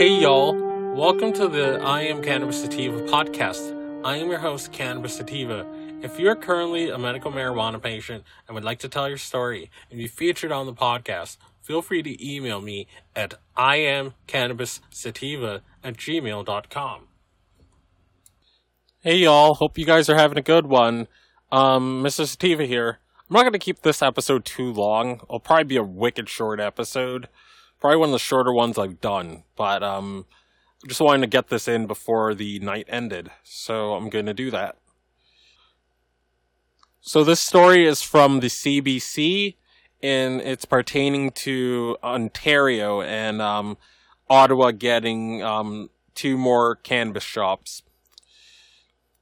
Hey y'all, welcome to the I Am Cannabis Sativa podcast. I am your host, Cannabis Sativa. If you're currently a medical marijuana patient and would like to tell your story and be featured on the podcast, feel free to email me at iamcannabissativa at gmail.com. Hey y'all, hope you guys are having a good one. Um, Mr. Sativa here. I'm not going to keep this episode too long. It'll probably be a wicked short episode. Probably one of the shorter ones I've done, but um, just wanted to get this in before the night ended, so I'm going to do that. So this story is from the CBC, and it's pertaining to Ontario and um, Ottawa getting um, two more cannabis shops.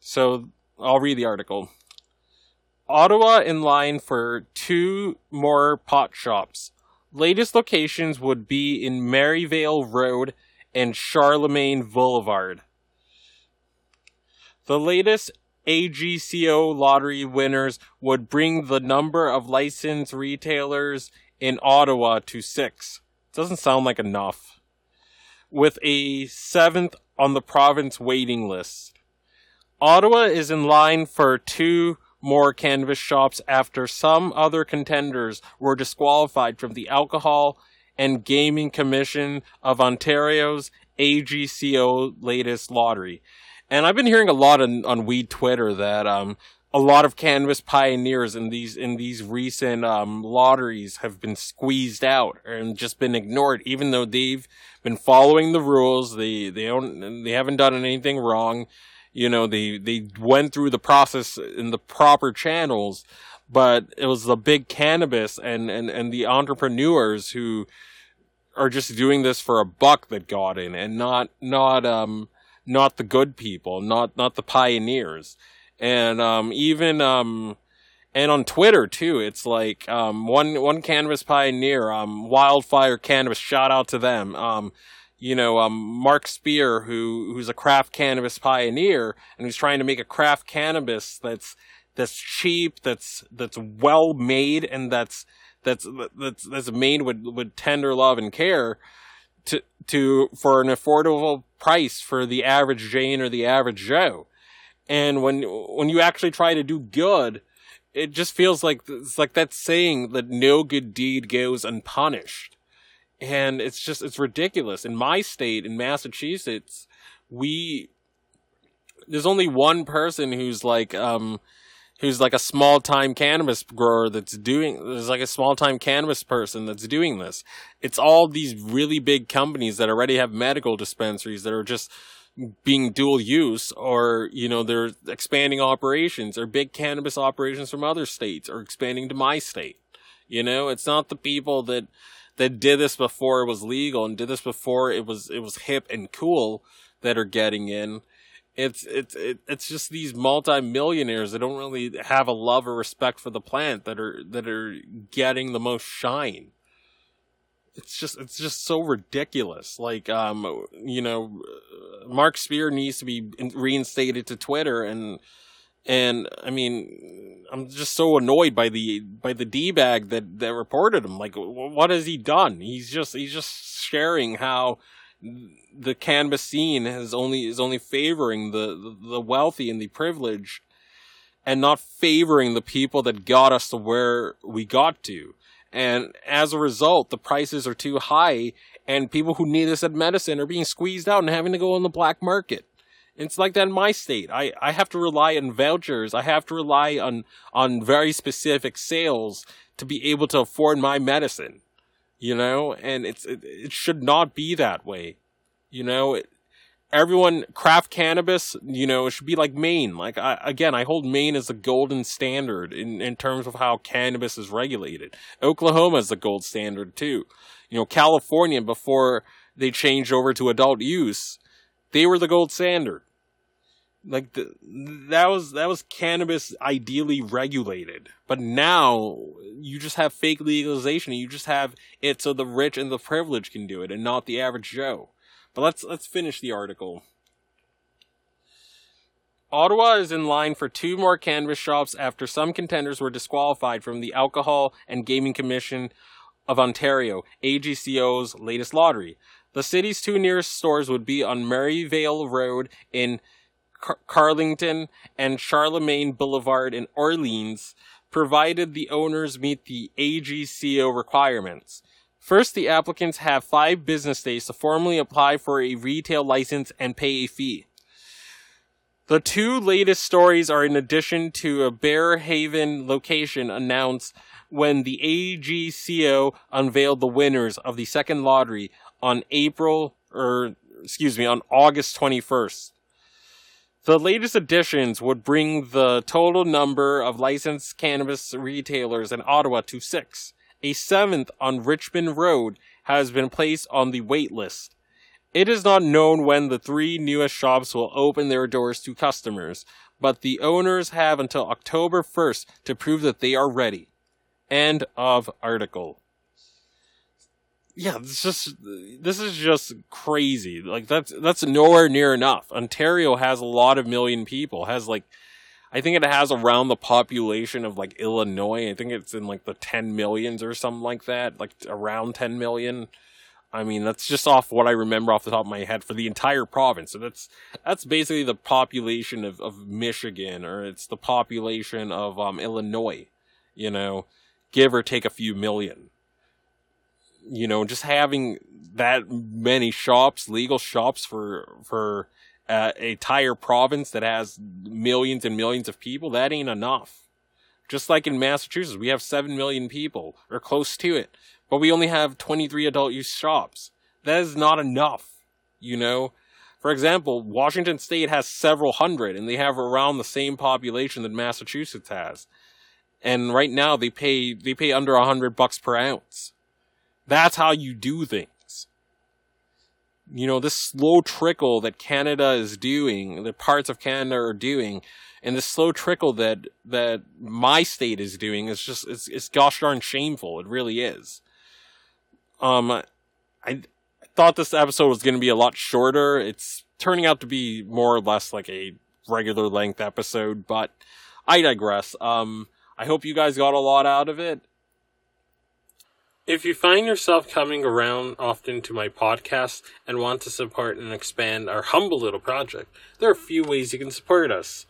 So I'll read the article. Ottawa in line for two more pot shops. Latest locations would be in Merivale Road and Charlemagne Boulevard. The latest AGCO lottery winners would bring the number of licensed retailers in Ottawa to six. Doesn't sound like enough. With a seventh on the province waiting list. Ottawa is in line for two more cannabis shops after some other contenders were disqualified from the Alcohol and Gaming Commission of Ontario's AGCO latest lottery. And I've been hearing a lot on, on Weed Twitter that um, a lot of cannabis pioneers in these in these recent um, lotteries have been squeezed out and just been ignored, even though they've been following the rules. They they don't they haven't done anything wrong you know, they, they went through the process in the proper channels, but it was the big cannabis and, and, and the entrepreneurs who are just doing this for a buck that got in and not, not, um, not the good people, not, not the pioneers. And, um, even, um, and on Twitter too, it's like, um, one, one cannabis pioneer, um, Wildfire Cannabis, shout out to them. Um, you know, um, Mark Spear, who who's a craft cannabis pioneer, and who's trying to make a craft cannabis that's that's cheap, that's that's well made, and that's that's that's that's made with with tender love and care to to for an affordable price for the average Jane or the average Joe. And when when you actually try to do good, it just feels like it's like that saying that no good deed goes unpunished and it's just it's ridiculous. In my state, in Massachusetts, we there's only one person who's like um who's like a small time cannabis grower that's doing there's like a small time cannabis person that's doing this. It's all these really big companies that already have medical dispensaries that are just being dual use or you know they're expanding operations or big cannabis operations from other states or expanding to my state. You know, it's not the people that that did this before it was legal and did this before it was it was hip and cool that are getting in. It's it's it's just these multi-millionaires that don't really have a love or respect for the plant that are that are getting the most shine. It's just it's just so ridiculous. Like um you know Mark Spear needs to be reinstated to Twitter and and I mean, I'm just so annoyed by the by the d bag that that reported him. Like, what has he done? He's just he's just sharing how the cannabis scene has only is only favoring the the wealthy and the privileged, and not favoring the people that got us to where we got to. And as a result, the prices are too high, and people who need this medicine are being squeezed out and having to go on the black market. It's like that in my state. I, I have to rely on vouchers. I have to rely on, on very specific sales to be able to afford my medicine. You know, and it's, it, it should not be that way. You know, it, everyone, craft cannabis, you know, it should be like Maine. Like, I, again, I hold Maine as the golden standard in, in terms of how cannabis is regulated. Oklahoma is the gold standard too. You know, California, before they changed over to adult use, they were the gold standard like the, that was that was cannabis ideally regulated. But now you just have fake legalization you just have it so the rich and the privileged can do it and not the average joe. But let's let's finish the article. Ottawa is in line for two more cannabis shops after some contenders were disqualified from the Alcohol and Gaming Commission of Ontario, AGCO's latest lottery. The city's two nearest stores would be on Merivale Road in Car- Carlington and Charlemagne Boulevard in Orleans, provided the owners meet the AGCO requirements. First, the applicants have five business days to formally apply for a retail license and pay a fee. The two latest stories are in addition to a Barrhaven location announced when the AGCO unveiled the winners of the second lottery on April, or excuse me, on August 21st. The latest additions would bring the total number of licensed cannabis retailers in Ottawa to six. A seventh on Richmond Road has been placed on the wait list. It is not known when the three newest shops will open their doors to customers, but the owners have until October 1st to prove that they are ready. End of article. Yeah, this just this is just crazy. Like that's that's nowhere near enough. Ontario has a lot of million people. Has like I think it has around the population of like Illinois. I think it's in like the 10 millions or something like that, like around 10 million. I mean, that's just off what I remember off the top of my head for the entire province. So that's that's basically the population of, of Michigan, or it's the population of um, Illinois. You know, give or take a few million. You know, just having that many shops, legal shops for for uh, a entire province that has millions and millions of people, that ain't enough. Just like in Massachusetts, we have 7 million people, or close to it, but we only have 23 adult use shops. That is not enough, you know? For example, Washington State has several hundred, and they have around the same population that Massachusetts has. And right now, they pay, they pay under a hundred bucks per ounce. That's how you do things you know, this slow trickle that Canada is doing, that parts of Canada are doing, and this slow trickle that, that my state is doing is just, it's, it's gosh darn shameful. It really is. Um, I, I thought this episode was going to be a lot shorter. It's turning out to be more or less like a regular length episode, but I digress. Um, I hope you guys got a lot out of it. If you find yourself coming around often to my podcast and want to support and expand our humble little project, there are a few ways you can support us.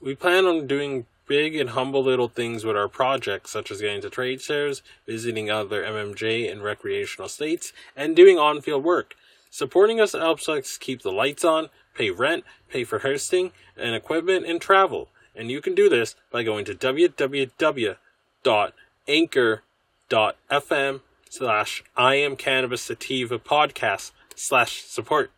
We plan on doing big and humble little things with our project, such as getting to trade shows, visiting other MMJ and recreational states, and doing on field work. Supporting us helps us keep the lights on, pay rent, pay for hosting and equipment, and travel. And you can do this by going to www.anchor.com anchor.fm slash I am cannabis sativa podcast slash support.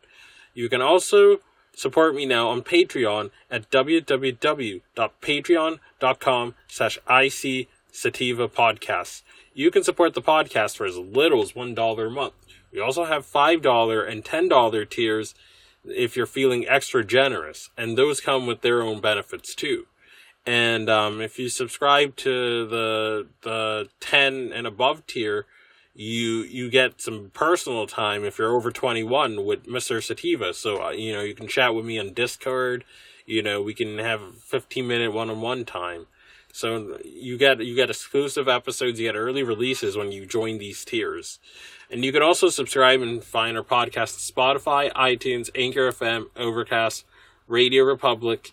You can also support me now on Patreon at www.patreon.com slash IC sativa podcast. You can support the podcast for as little as $1 a month. We also have $5 and $10 tiers if you're feeling extra generous, and those come with their own benefits too. And um, if you subscribe to the the ten and above tier, you you get some personal time if you're over 21 with Mr. Sativa. So uh, you know you can chat with me on Discord. You know we can have 15 minute one on one time. So you get you get exclusive episodes, you get early releases when you join these tiers. And you can also subscribe and find our podcast Spotify, iTunes, Anchor FM, Overcast, Radio Republic,